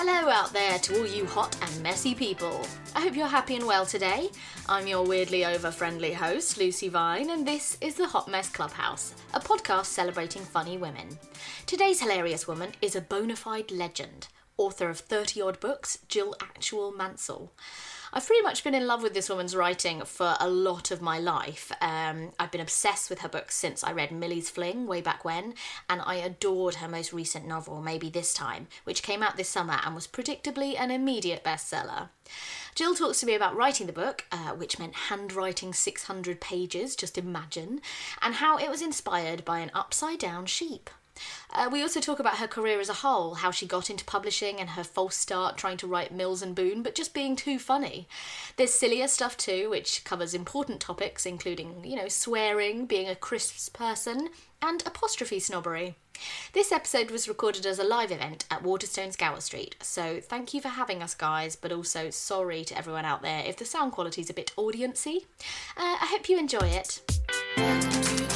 Hello out there to all you hot and messy people. I hope you're happy and well today. I'm your weirdly over friendly host, Lucy Vine, and this is the Hot Mess Clubhouse, a podcast celebrating funny women. Today's hilarious woman is a bona fide legend, author of 30 odd books, Jill Actual Mansell. I've pretty much been in love with this woman's writing for a lot of my life. Um, I've been obsessed with her books since I read Millie's Fling way back when, and I adored her most recent novel, Maybe This Time, which came out this summer and was predictably an immediate bestseller. Jill talks to me about writing the book, uh, which meant handwriting 600 pages, just imagine, and how it was inspired by an upside down sheep. Uh, we also talk about her career as a whole, how she got into publishing and her false start trying to write Mills and Boon, but just being too funny. There's sillier stuff too, which covers important topics, including, you know, swearing, being a crisps person, and apostrophe snobbery. This episode was recorded as a live event at Waterstones Gower Street, so thank you for having us, guys, but also sorry to everyone out there if the sound quality is a bit audiency. Uh, I hope you enjoy it.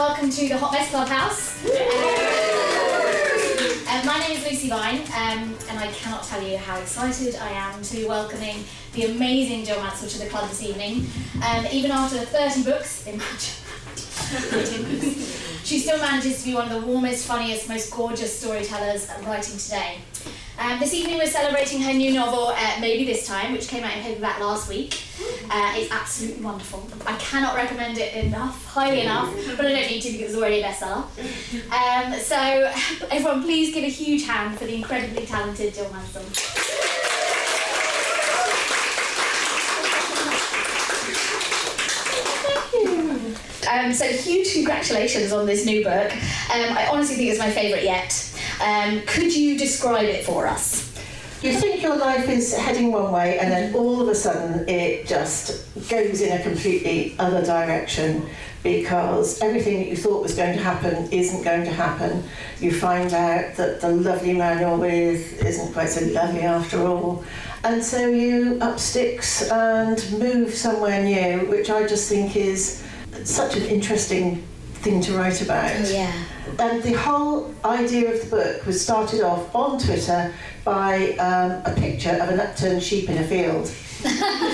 Welcome to the Hot Mess Clubhouse. Um, my name is Lucy Vine, um, and I cannot tell you how excited I am to be welcoming the amazing Jill Mansell to the club this evening. Um, even after 30 books, imagine. she still manages to be one of the warmest, funniest, most gorgeous storytellers writing today. Um, this evening we're celebrating her new novel, uh, Maybe This Time, which came out in paperback last week. Uh, it's absolutely wonderful. I cannot recommend it enough, highly enough, but I don't need to because it's already a bestseller. Um, so, everyone, please give a huge hand for the incredibly talented Jill Mansell. Um, so huge congratulations on this new book. Um, I honestly think it's my favourite yet. Um, could you describe it for us? You think your life is heading one way, and then all of a sudden it just goes in a completely other direction because everything that you thought was going to happen isn't going to happen. You find out that the lovely man you're with isn't quite so lovely after all. And so you up sticks and move somewhere new, which I just think is such an interesting thing to write about. Yeah. And the whole idea of the book was started off on Twitter by um, a picture of an upturned sheep in a field.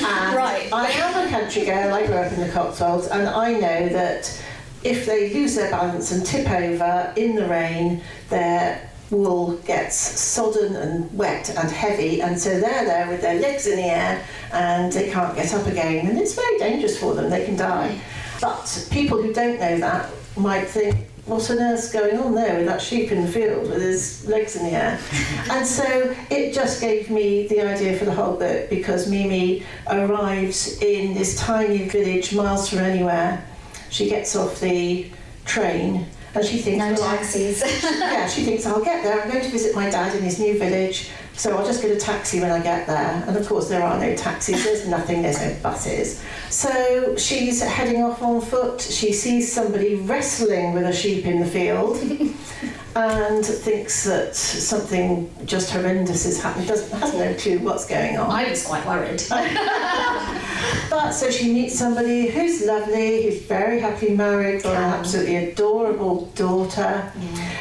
Right. I am a country girl, I grew up in the Cotswolds, and I know that if they lose their balance and tip over in the rain, their wool gets sodden and wet and heavy, and so they're there with their legs in the air and they can't get up again, and it's very dangerous for them, they can die. But people who don't know that might think, what on earth's going on there with that sheep in the field with his legs in the air? and so it just gave me the idea for the whole book because Mimi arrives in this tiny village miles from anywhere. She gets off the train and she thinks, No well, taxis. yeah, she thinks I'll get there. I'm going to visit my dad in his new village, so I'll just get a taxi when I get there. And of course, there are no taxis. There's nothing. There's no buses. So she's heading off on foot. She sees somebody wrestling with a sheep in the field. And thinks that something just horrendous is happening. Doesn't has no clue what's going on. I was quite worried. But so she meets somebody who's lovely, who's very happily married, got an absolutely adorable daughter,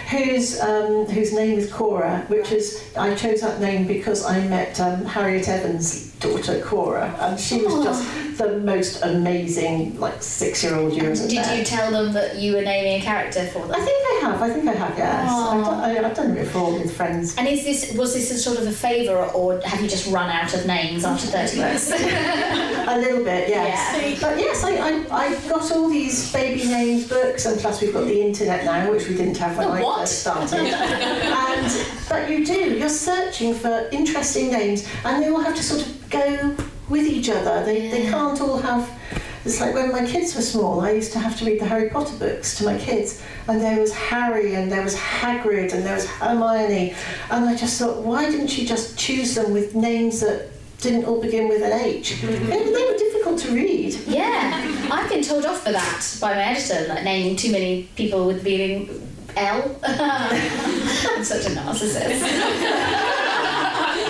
whose um, whose name is Cora, which is I chose that name because I met um, Harriet Evans' daughter Cora, and she was just the most amazing like six year old you Did met. you tell them that you were naming a character for them? I think I have. I think I have. Yes, I've done, I, I've done it before with friends. And is this was this a sort of a favour, or have you just run out of names after thirty books? A little bit, yes. Yeah. But yes, I, I, I got all these baby names books, and plus we've got the internet now, which we didn't have when I first started. and but you do, you're searching for interesting names, and they all have to sort of go with each other. They, they can't all have. It's like when my kids were small, I used to have to read the Harry Potter books to my kids, and there was Harry, and there was Hagrid, and there was Hermione, and I just thought, why didn't you just choose them with names that didn't all begin with an H? Mm-hmm. They, they were difficult to read. yeah, I've been told off for that by my editor, like naming too many people with the beginning L. I'm such a narcissist.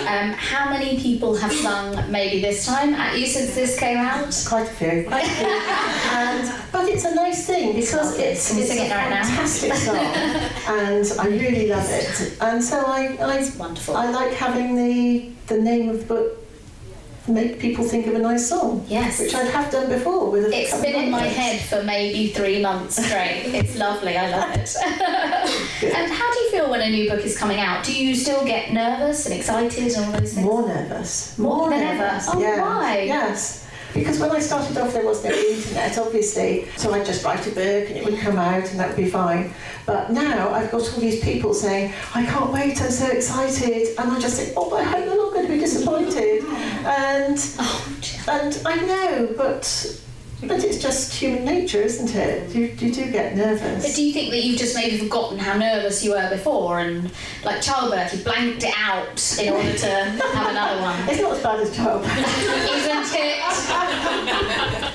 Um, how many people have sung Maybe This Time at you since this came out? Quite a few. Quite a few. and, but it's a nice thing because it's, we it's a it right now? fantastic song and I really love it. And so I, I, It's wonderful. I like having the, the name of the book make people think of a nice song. Yes. Which I have done before with a It's been in my head for maybe three months straight. It's lovely, I love it. and how do you feel when a new book is coming out? Do you still get nervous and excited and all those things? More nervous. More More than ever? Oh, yeah. why? Yes. Because when I started off, there was no internet, obviously, so I'd just write a book and it would come out and that would be fine. But now I've got all these people saying, I can't wait, I'm so excited. And I just think, oh, I hope be disappointed. And, Oh, and I know, but, but it's just human nature, isn't it? You, you do get nervous. But do you think that you've just maybe forgotten how nervous you were before and like childbirth, you blanked it out in order to have another one? It's not as bad as childbirth. Isn't it?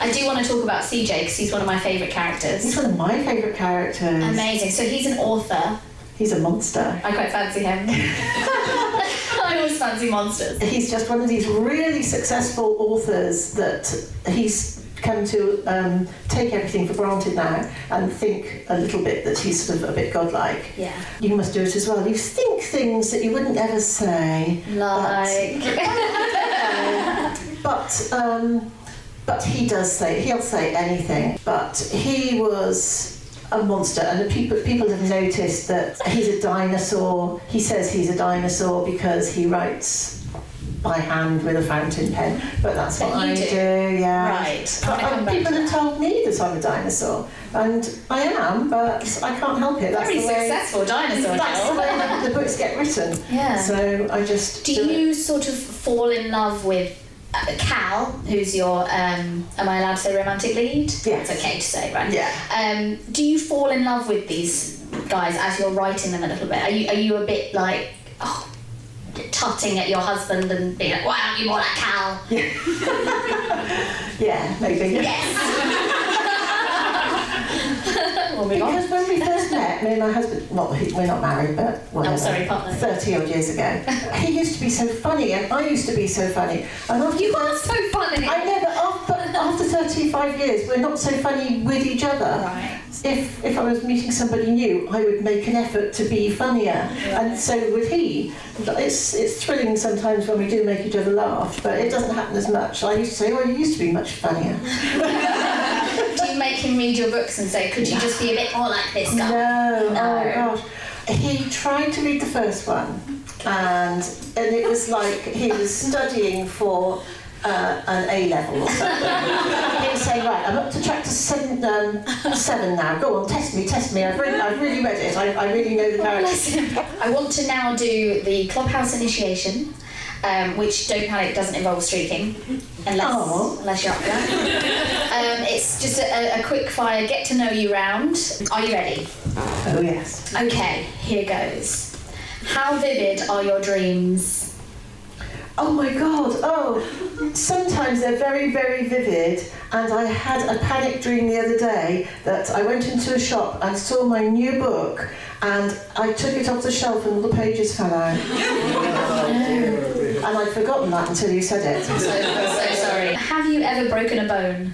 I do want to talk about CJ because he's one of my favourite characters. He's one of my favourite characters. Amazing. So he's an author. He's a monster. I quite fancy him. Always fancy monsters. he's just one of these really successful authors that he's come to um, take everything for granted now and think a little bit that he's sort of a bit godlike. Yeah. You must do it as well. You think things that you wouldn't ever say. Like. But um, but he does say he'll say anything. But he was a monster, and the people people have noticed that he's a dinosaur. He says he's a dinosaur because he writes by hand with a fountain pen. But that's what I do. do. Yeah. Right. But people have told me that I'm a dinosaur, and I am, but I can't help it. That's Very the way. successful dinosaur. That's the way the, books get written. Yeah. So I just Do it. you sort of fall in love with Cal, who's your, um, am I allowed to say romantic lead? Yeah. It's okay to say, right? Yeah. Um, do you fall in love with these guys as you're writing them a little bit? Are you, are you a bit like, oh, tutting at your husband and being like, why aren't you more like Cal? Yeah, yeah maybe. we'll on. Because when we first met, me and my husband, well, we're not married, but whatever. Oh, sorry, partner. 30 odd years ago. He used to be so funny, and I used to be so funny. And after You are so funny. I never, after, after 35 years, we're not so funny with each other. Right. If, if I was meeting somebody new, I would make an effort to be funnier. And so would he. It's, it's thrilling sometimes when we do make each other laugh, but it doesn't happen as much. I used to say, oh, you used to be much funnier. Do you make him read your books and say, could you just be a bit more like this guy? No, No. oh gosh. He tried to read the first one, and and it was like he was studying for uh, an A level or something. he was saying, right, I'm up to chapter seven, um, seven now. Go on, test me, test me. I've really, I've really read it. I, I really know the characters. I want to now do the clubhouse initiation, um, which don't panic doesn't involve streaking, unless Oh. unless you're up that. Um, it's just a, a quick fire get to know you round. Are you ready? Oh yes. Okay, here goes. How vivid are your dreams? Oh my god, oh. Sometimes they're very, very vivid, and I had a panic dream the other day that I went into a shop and saw my new book, and I took it off the shelf and all the pages fell out. and I'd forgotten that until you said it. So, so sorry. Have you ever broken a bone?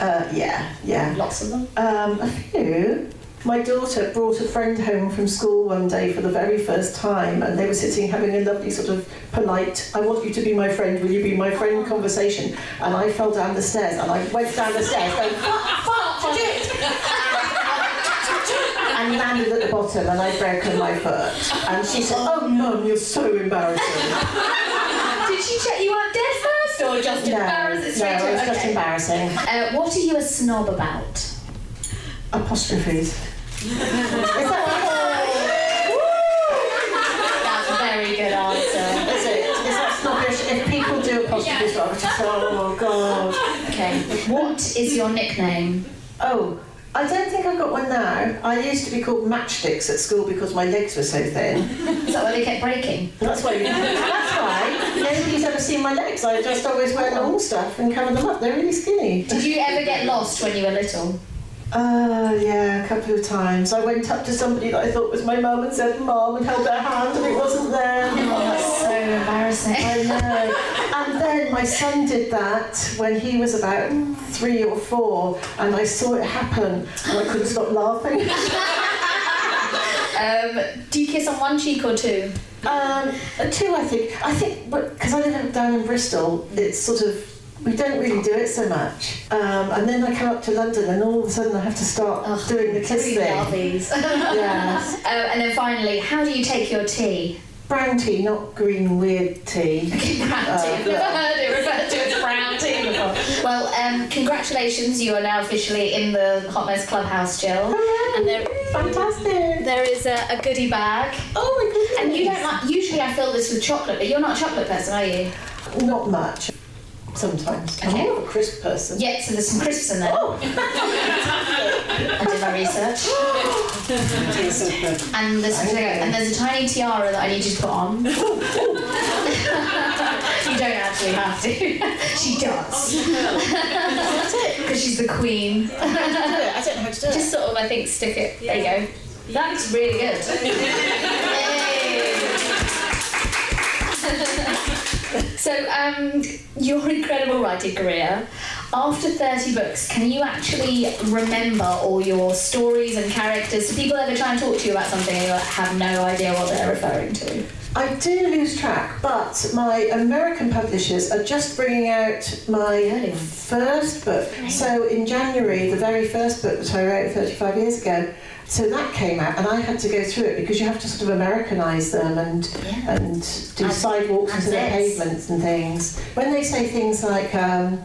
Uh, yeah, yeah. Lots of them. Um, a few. My daughter brought a friend home from school one day for the very first time, and they were sitting having a lovely sort of polite, I want you to be my friend, will you be my friend conversation. And I fell down the stairs, and I went down the stairs going, fuck, and landed at the bottom, and I broke my foot. And she said, Oh, mum, you're so embarrassing. Did she check you weren't dead or just no, embarrass it no, straight it away? was just embarrassing. Uh, what are you a snob about? Apostrophes. Is that That's a very good answer. Is it? Is that snobbish? If people do apostrophes wrong, it's just, oh god. Okay. What is your nickname? Oh, I don't think I've got one now. I used to be called matchsticks at school because my legs were so thin. Is that why they kept breaking? That's why. That's why nobody's ever seen my legs. I just always wear normal stuff and cover them up. They're really skinny. Did you ever get lost when you were little? Uh, yeah, a couple of times. I went up to somebody that I thought was my mum and said "mum" and held their hand, and it wasn't there. Oh, that's so embarrassing. I know. And then my son did that when he was about three or four, and I saw it happen, and I couldn't stop laughing. Um, do you kiss on one cheek or two? Um, two, I think. I think, because I live down in Bristol, it's sort of we don't really do it so much. Um, and then I come up to London, and all of a sudden I have to start Ugh, doing the kiss Three thing. Belvies. Yes. Uh, and then finally, how do you take your tea? Brown tea, not green weird tea. Brown tea. Uh, I've never heard it referred to as brown tea before. Well, um, congratulations, you are now officially in the Hot Mess Clubhouse, Jill. And there, Fantastic. there is a, a goodie bag. Oh my goodness. And you don't like, usually I fill this with chocolate, but you're not a chocolate person, are you? Not much. Sometimes. I'm Okay. more of a crisp person. Yeah, so there's some crisps in there. Oh. My research. And there's, you. and there's a tiny tiara that I need you to put on. you don't actually have to. she does. Because she's the queen. I don't know how to do it. Just sort of, I think, stick it. There you go. That looks really good. So, um, your incredible writing career. After 30 books, can you actually remember all your stories and characters? Do people ever try and talk to you about something and you have no idea what they're referring to? I do lose track, but my American publishers are just bringing out my first book. So in January, the very first book that I wrote 35 years ago, so that came out, and I had to go through it because you have to sort of Americanise them and Yeah. and do sidewalks and into the pavements and things. When they say things like, um,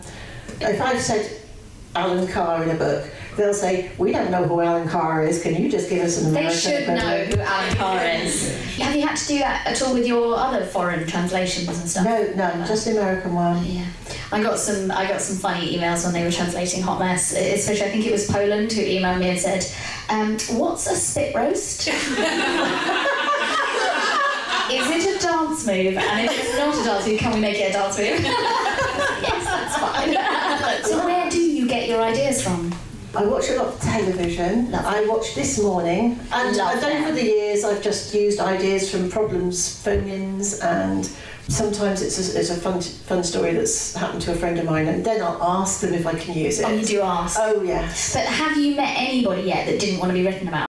if I've said Alan Carr in a book, they'll say, "We don't know who Alan Carr is. Can you just give us an American They should know who Alan Carr is. Have you had to do that at all with your other foreign translations and stuff? No, no, just the American one. Yeah, I got some. I got some funny emails when they were translating Hot Mess. Especially, I think it was Poland who emailed me and said, um, "What's a spit roast? Is it a dance move? And if it's not a dance move, can we make it a dance move?" yes, that's fine. so, where do you get your ideas from? I watch a lot of television. Lovely. I watched This Morning, and Love that. over the years. I've just used ideas from problems, phone-ins, and sometimes it's a, it's a fun fun story that's happened to a friend of mine, and then I'll ask them if I can use it. Oh, you do ask. Oh yes. But have you met anybody yet that didn't want to be written about?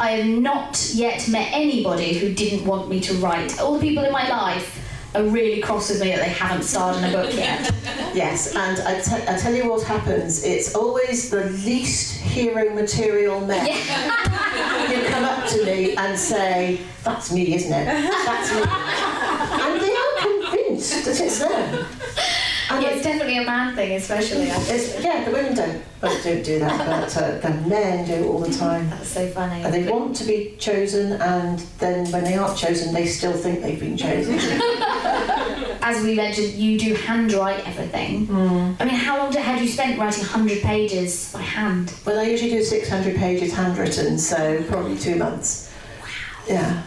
I have not yet met anybody who didn't want me to write. All the people in my life are really cross with me that they haven't starred in a book yet. Yes, and I, te- I tell you what happens. It's always the least hero material men who come up to me and say, "That's me, isn't it? That's me," and they are convinced that it's them. And Yeah, it's definitely a man thing, especially. Yeah, the women don't, don't do that, but uh, the men do it all the time. That's so funny. And they want to be chosen, and then when they aren't chosen, they still think they've been chosen. As we mentioned, you do handwrite everything. I mean, how long had you spent writing 100 pages by hand? well, I usually do 600 pages handwritten, so probably two months. Wow. Yeah.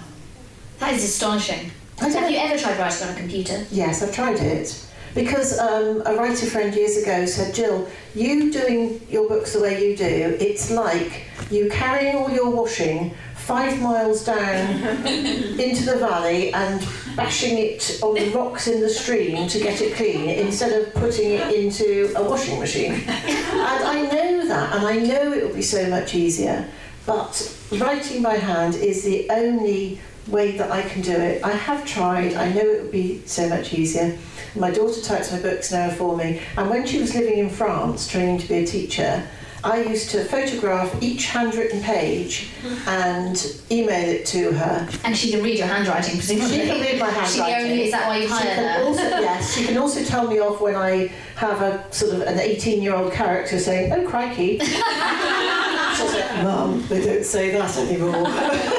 That is astonishing. Have know. you ever tried writing on a computer? Yes, I've tried it. Because um, a writer friend years ago said, Jill, you doing your books the way you do, it's like you carrying all your washing five miles down into the valley and bashing it on the rocks in the stream to get it clean instead of putting it into a washing machine. and I know that, and I know it will be so much easier, but writing by hand is the only way that I can do it. I have tried, I know it would be so much easier. My daughter types my books now for me, and when she was living in France training to be a teacher, I used to photograph each handwritten page and email it to her. And she can read your handwriting, presumably. She can read my handwriting. only, is that why you hired can her? also, yes, she can also tell me off when I have a sort of an 18 year old character saying, oh crikey. She'll say, Mum, they don't say that anymore.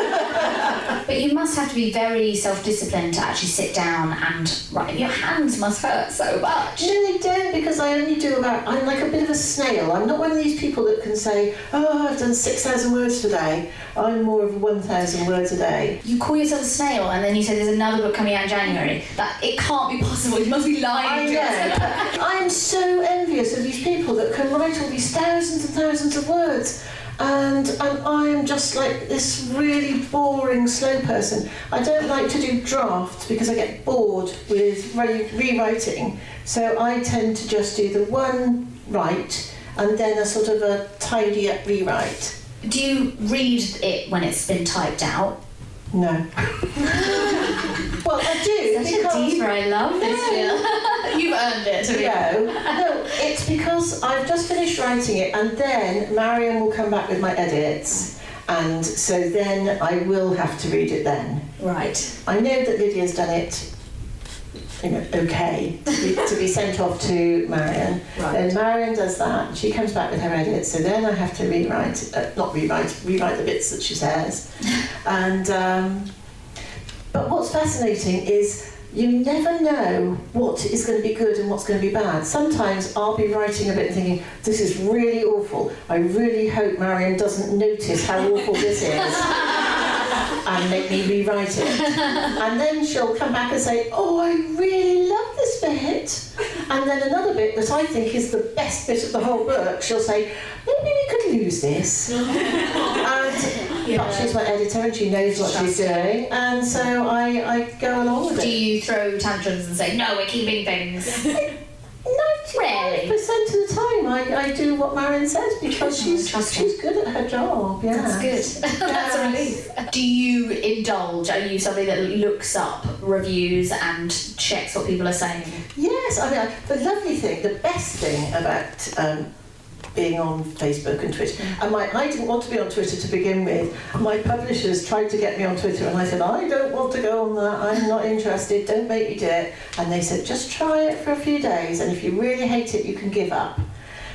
But you must have to be very self-disciplined to actually sit down and write. Your hands must hurt so much. No, they don't because I only do about. I'm like a bit of a snail. I'm not one of these people that can say, "Oh, I've done six thousand words today." I'm more of one thousand words a day. You call yourself a snail, and then you say there's another book coming out in January. That it can't be possible. You must be I lying to know. I'm so envious of these people that can write all these thousands and thousands of words. And, and I am just like this really boring, slow person. I don't like to do drafts because I get bored with re- rewriting. So I tend to just do the one write and then a sort of a tidy up rewrite. Do you read it when it's been typed out? No. well, I do. Such a because- diva. I love this. You've earned it. To be No, no, it's because I've just finished writing it and then Marion will come back with my edits and so then I will have to read it then. right. I know that Lydia's done it you know, okay to be, to be sent off to Marion. Right. Then Marion does that, she comes back with her edits, so then I have to rewrite, uh, not rewrite, rewrite the bits that she says. And um, but what's fascinating is you never know what is going to be good and what's going to be bad. Sometimes I'll be writing a bit and thinking, this is really awful. I really hope Marion doesn't notice how awful this is. and make me rewrite it. And then she'll come back and say, Oh, I really love this bit. And then another bit that I think is the best bit of the whole book, she'll say, Maybe we could lose this. and, But she's my editor and she knows what she's doing. And so I, I go along with Do it. you throw tantrums and say no? We're keeping things. 95% of the time I, I do what Marion says because she's, trust her. she's good at her job. Yeah. That's good. That's a relief. Do you indulge? Are you somebody that looks up reviews and checks what people are saying? Yes, I mean, I- the lovely thing, the best thing about um, being on Facebook and Twitter, and my, I didn't want to be on Twitter to begin with. My publishers tried to get me on Twitter, and I said, I don't want to go on that, I'm not interested, don't make me do it. And they said, just try it for a few days, and if you really hate it, you can give up.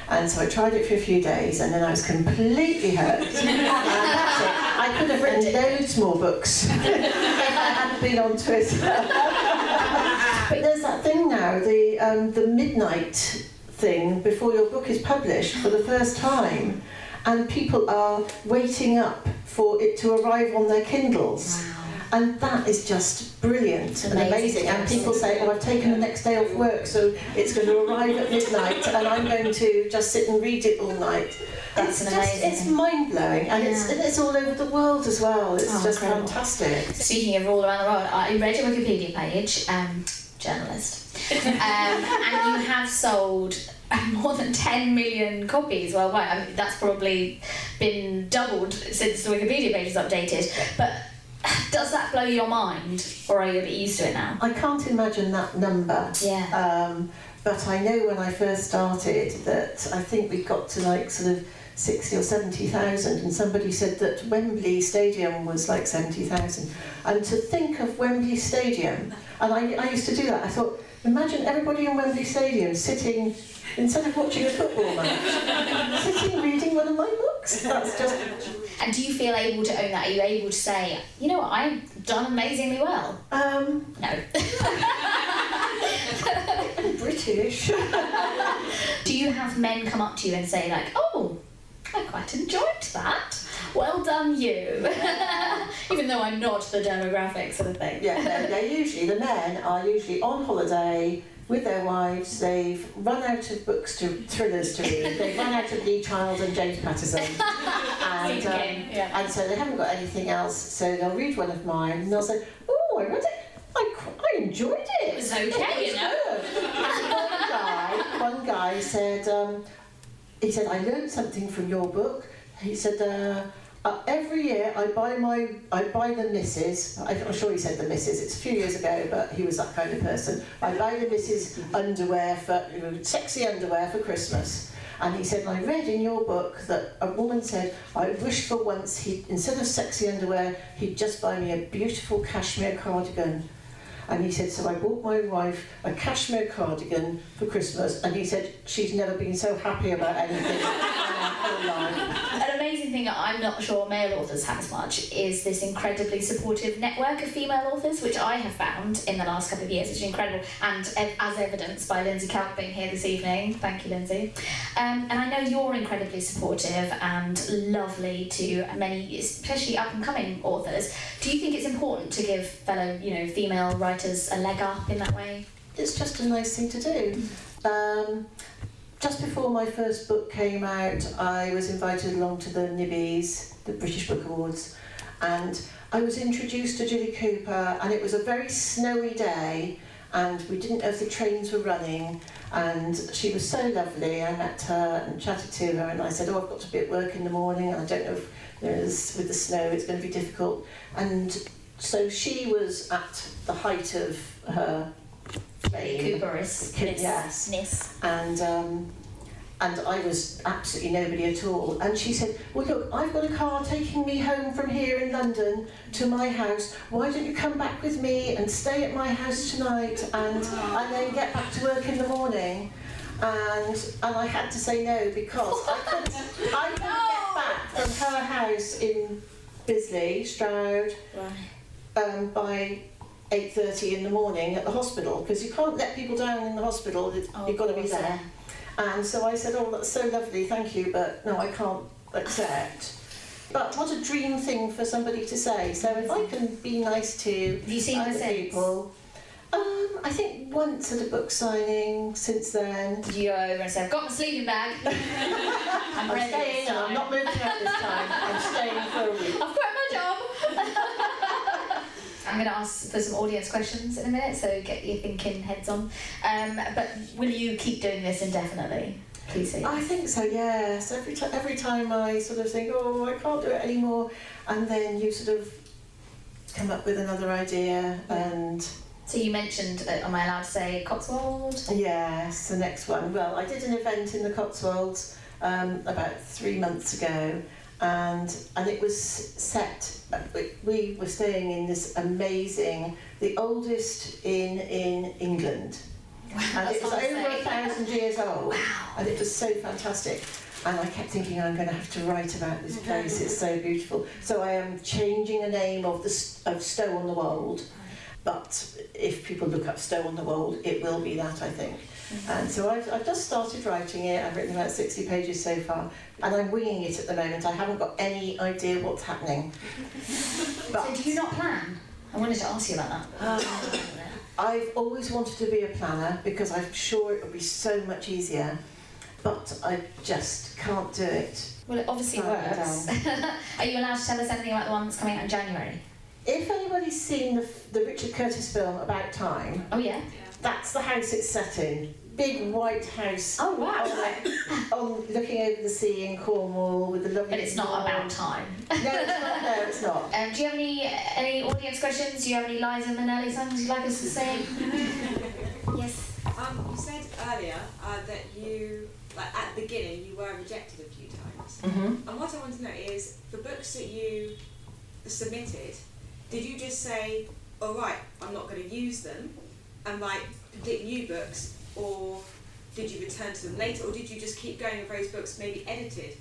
And so I tried it for a few days, and then I was completely it. I could have written loads more books if I hadn't been on Twitter. But there's that thing now, the um, the midnight thing before your book is published for the first time, and people are waiting up for it to arrive on their Kindles. And that is just brilliant and Amazing. amazing. And people say, "Oh, I've taken the next day off work, so it's going to arrive at midnight, and I'm going to just sit and read it all night." That's it's an Just, it's mind blowing, and it's Yeah. and it's all over the world as well. It's Oh, just incredible. fantastic. Speaking of all around the world, I read your Wikipedia page, um, journalist, um, and you have sold more than 10 million copies worldwide. I mean, that's probably been doubled since the Wikipedia page is updated. But does that blow your mind, or are you a bit used to it now? I can't imagine that number. Yeah. Um, but I know when I first started that I think we got to like sort of 60 or 70,000 and somebody said that Wembley Stadium was like 70,000. And to think of Wembley Stadium, and I, I used to do that, I thought, imagine everybody in Wembley Stadium sitting, instead of watching a football match, sitting reading one of my books. That's just, And do you feel able to own that? Are you able to say, you know what, I've done amazingly well? um, No. British. Do you have men come up to you and say like, "Oh, I quite enjoyed that. Well done, you." Even though I'm not the demographic sort of thing. Yeah, they're, they're usually, the men are usually on holiday with their wives. They've run out of books to thrillers to read. They've run out of Lee Child and James Patterson. And, um, yeah. and so they haven't got anything else. So they'll read one of mine and they'll say, Oh, I read it. I, I enjoyed it. It was okay, you know. And one guy, one guy said, um, he said, I learned something from your book. He said, uh, uh, every year I buy my, I buy the missus. I'm sure he said the missus. It's a few years ago, but he was that kind of person. I buy the missus underwear for you know, sexy underwear for Christmas. And he said, I read in your book that a woman said, I wish for once he, instead of sexy underwear, he'd just buy me a beautiful cashmere cardigan. And he said, so I bought my wife a cashmere cardigan for Christmas. And he said, she's never been so happy about anything in her life. Amazing thing I'm not sure male authors have as much is this incredibly supportive network of female authors, which I have found in the last couple of years, which is incredible, and as evidenced by Lindsay Kelk being here this evening. Thank you, Lindsay. Um, and I know you're incredibly supportive and lovely to many, especially up and coming authors. Do you think it's important to give fellow, you know, female writers a leg up in that way? It's just a nice thing to do. Um, just before my first book came out, I was invited along to the Nibbies, the British Book Awards, and I was introduced to Jilly Cooper, and it was a very snowy day, and we didn't know if the trains were running, and she was so lovely. I met her and chatted to her, and I said, "Oh, I've got to be at work in the morning, and I don't know if there's with the snow, it's going to be difficult." And so she was at the height of her Cooperis. Yes. And um, and I was absolutely nobody at all. And she said, Well, look, I've got a car taking me home from here in London to my house. Why don't you come back with me and stay at my house tonight and, and then get back to work in the morning? And and I had to say no because I couldn't, I couldn't get back from her house in Bisley, Stroud, um, by 8.30 in the morning at the hospital because you can't let people down in the hospital, Oh, you've got to be there. And so I said, oh, that's so lovely, thank you, but no, I can't accept. But what a dream thing for somebody to say. So if I can be nice to Have you seen other people, um, I think once at a book signing since then. Did you go over and say, I've got my sleeping bag? I'm I'm staying I'm not moving out this time. I'm staying for a week. I've quit my job. I'm going to ask for some audience questions in a minute, so get your thinking heads on. Um, but will you keep doing this indefinitely? Please say. I think so, yes. Every, ti every time I sort of think, oh, I can't do it anymore, and then you sort of come up with another idea, and So you mentioned, uh, am I allowed to say Cotswold? yes, the next one. Well, I did an event in the Cotswolds um, about three months ago, and and it was set. we- We were staying in this amazing, the oldest inn in England. and it was That's hard to over a thousand years old, Wow. and it was so fantastic. And I kept thinking I'm going to have to write about this mm-hmm. place. It's so beautiful. So I am changing the name of the of Stow on the Wold. But if people look up Stow on the Wold, it will be that I think. And so I've, I've just started writing it. I've written about 60 pages so far, and I'm winging it at the moment. I haven't got any idea what's happening. But So do you not plan? I wanted to ask you about that. I've always wanted to be a planner because I'm sure it would be so much easier, but I just can't do it. well, it obviously Plan works. Are you allowed to tell us anything about the one that's coming out in January? If anybody's seen the, the Richard Curtis film About Time, Oh, yeah? That's the house it's set in. Big white house. Oh, wow. On, on looking over the sea in Cornwall with the lovely. But it's not about time. No, it's not. No, it's not. Um, do you have any any audience questions? Do you have any Liza Minnelli songs you'd like us to sing? yes. Um, you said earlier uh, that you, like at the beginning, you were rejected a few times. Mm-hmm. And what I want to know is, for books that you submitted, did you just say, all right, I'm not going to use them, and write complete new books, or did you return to them later, or did you just keep going with those books, maybe edited?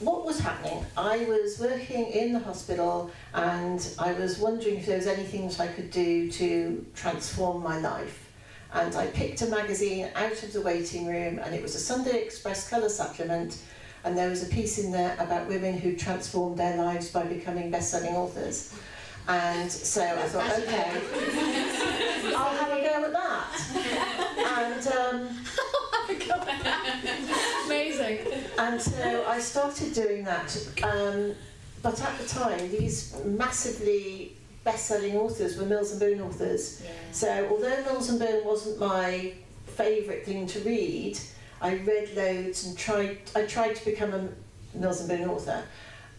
What was happening? I was working in the hospital and I was wondering if there was anything that I could do to transform my life. And I picked a magazine out of the waiting room and it was a Sunday Express colour supplement and there was a piece in there about women who transformed their lives by becoming best-selling authors. And so I thought, okay, I'll have a go at that. And um, Amazing. And so I started doing that. Um, but at the time, these massively best-selling authors were Mills and Boon authors. So although Mills and Boon wasn't my favourite thing to read, I read loads and tried. I tried to become a Mills and Boon author,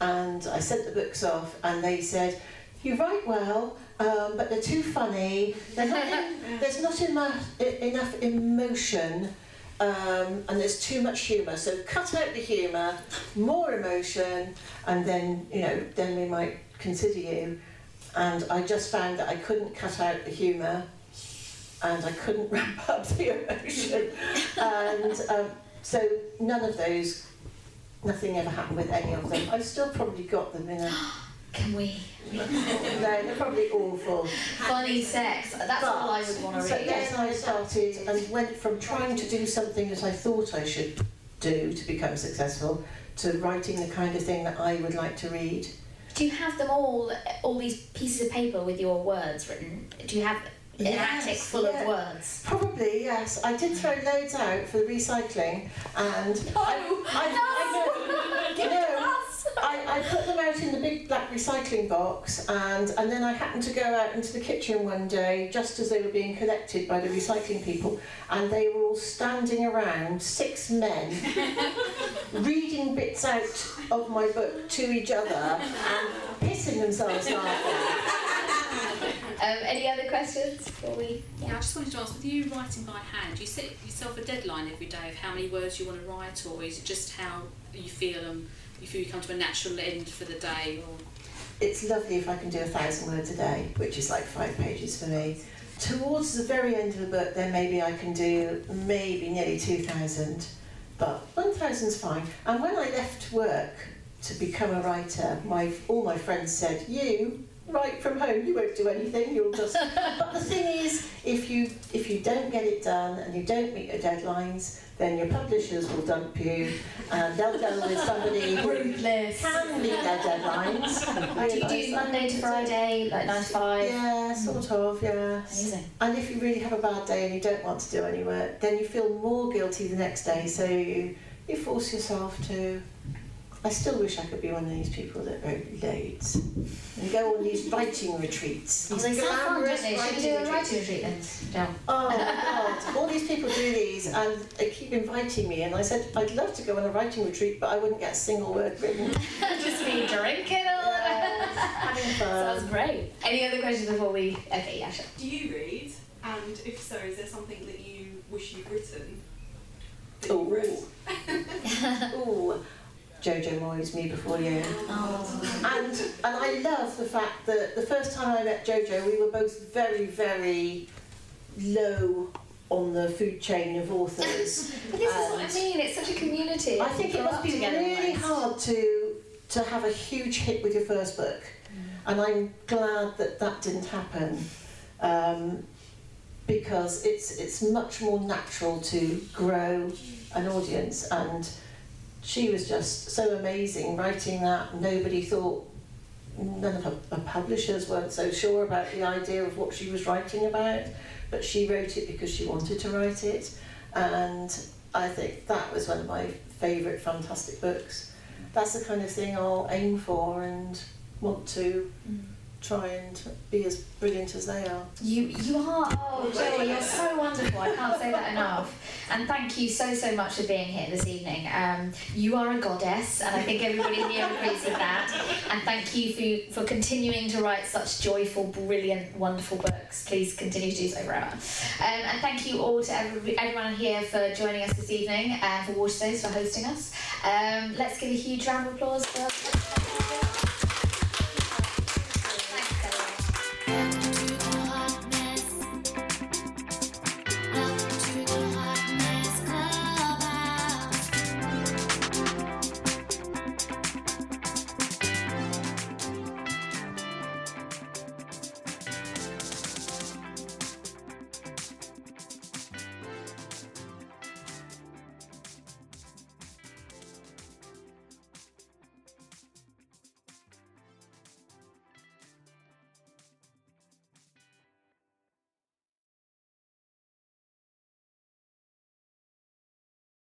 and I sent the books off, and they said. You write well, um, but they're too funny. They're not in, there's not enough, enough emotion um, and there's too much humour. So cut out the humour, more emotion, and then you know then we might consider you. And I just found that I couldn't cut out the humour, and I couldn't ramp up the emotion, and um, so none of those nothing ever happened with any of them. I've still probably got them in a. Can we? no, they're probably awful. Funny sex. That's all I would want to read. So then I started and went from trying to do something that I thought I should do to become successful to writing the kind of thing that I would like to read. Do you have them all, all these pieces of paper with your words written? Do you have an Yes, attic full yeah. of words? Probably, yes. I did throw loads out for the recycling and I, I, I, you know, I, I put them out in the big black recycling box and, and then I happened to go out into the kitchen one day just as they were being collected by the recycling people and they were all standing around, six men, reading bits out of my book to each other and pissing themselves laughing. Um, any other questions before we? Yeah, I just wanted to ask, with you writing by hand, do you set yourself a deadline every day of how many words you want to write, or is it just how you feel and feel you come to a natural end for the day? Or It's lovely if I can do a thousand words a day, which is like five pages for me. Towards the very end of the book, then maybe I can do maybe nearly 2,000, but 1,000's fine. And when I left work to become a writer, my all my friends said, "You write from home. You won't do anything. You'll just." but the thing is, if you if you don't get it done and you don't meet your deadlines, then your publishers will dump you, and they'll go with somebody who can meet their deadlines. Do you do Monday to Friday, like nine to five? Yeah, sort of, yeah. Amazing. And if you really have a bad day and you don't want to do any work, then you feel more guilty the next day, so you, you force yourself to. I still wish I could be one of these people that wrote loads and go on these writing retreats. Oh, These they sound fun, don't they? Should we do a writing retreat then? No. Oh my god, all these people do these and they keep inviting me and I said I'd love to go on a writing retreat but I wouldn't get a single word written. Just be drinking all the time. Having Sounds fun. great. Any other questions before we? Okay, yeah, sure. Do you read? And if so, is there something that you wish you'd written? That you Ooh. wrote? Ooh, Jojo Moyes, Me Before You. Oh. And and I love the fact that the first time I met Jojo, we were both very very low on the food chain of authors. But this is what I mean. It's such a community. I think it must be really hard to to have a huge hit with your first book, and I'm glad that that didn't happen. Um, because it's it's much more natural to grow an audience and she was just so amazing writing that nobody thought none of her, her publishers weren't so sure about the idea of what she was writing about but she wrote it because she wanted to write it. And I think that was one of my favourite fantastic books. That's the kind of thing I'll aim for and want to mm. Try and be as brilliant as they are You you are oh Joey, you're so wonderful. I can't say that enough. And thank you so so much for being here this evening. Um, you are a goddess, and I think everybody here agrees with that. And thank you for for continuing to write such joyful, brilliant, wonderful books. Please continue to do so forever. Um, and thank you all to every, everyone here for joining us this evening and for Waterstones for hosting us. Um, let's give a huge round of applause for.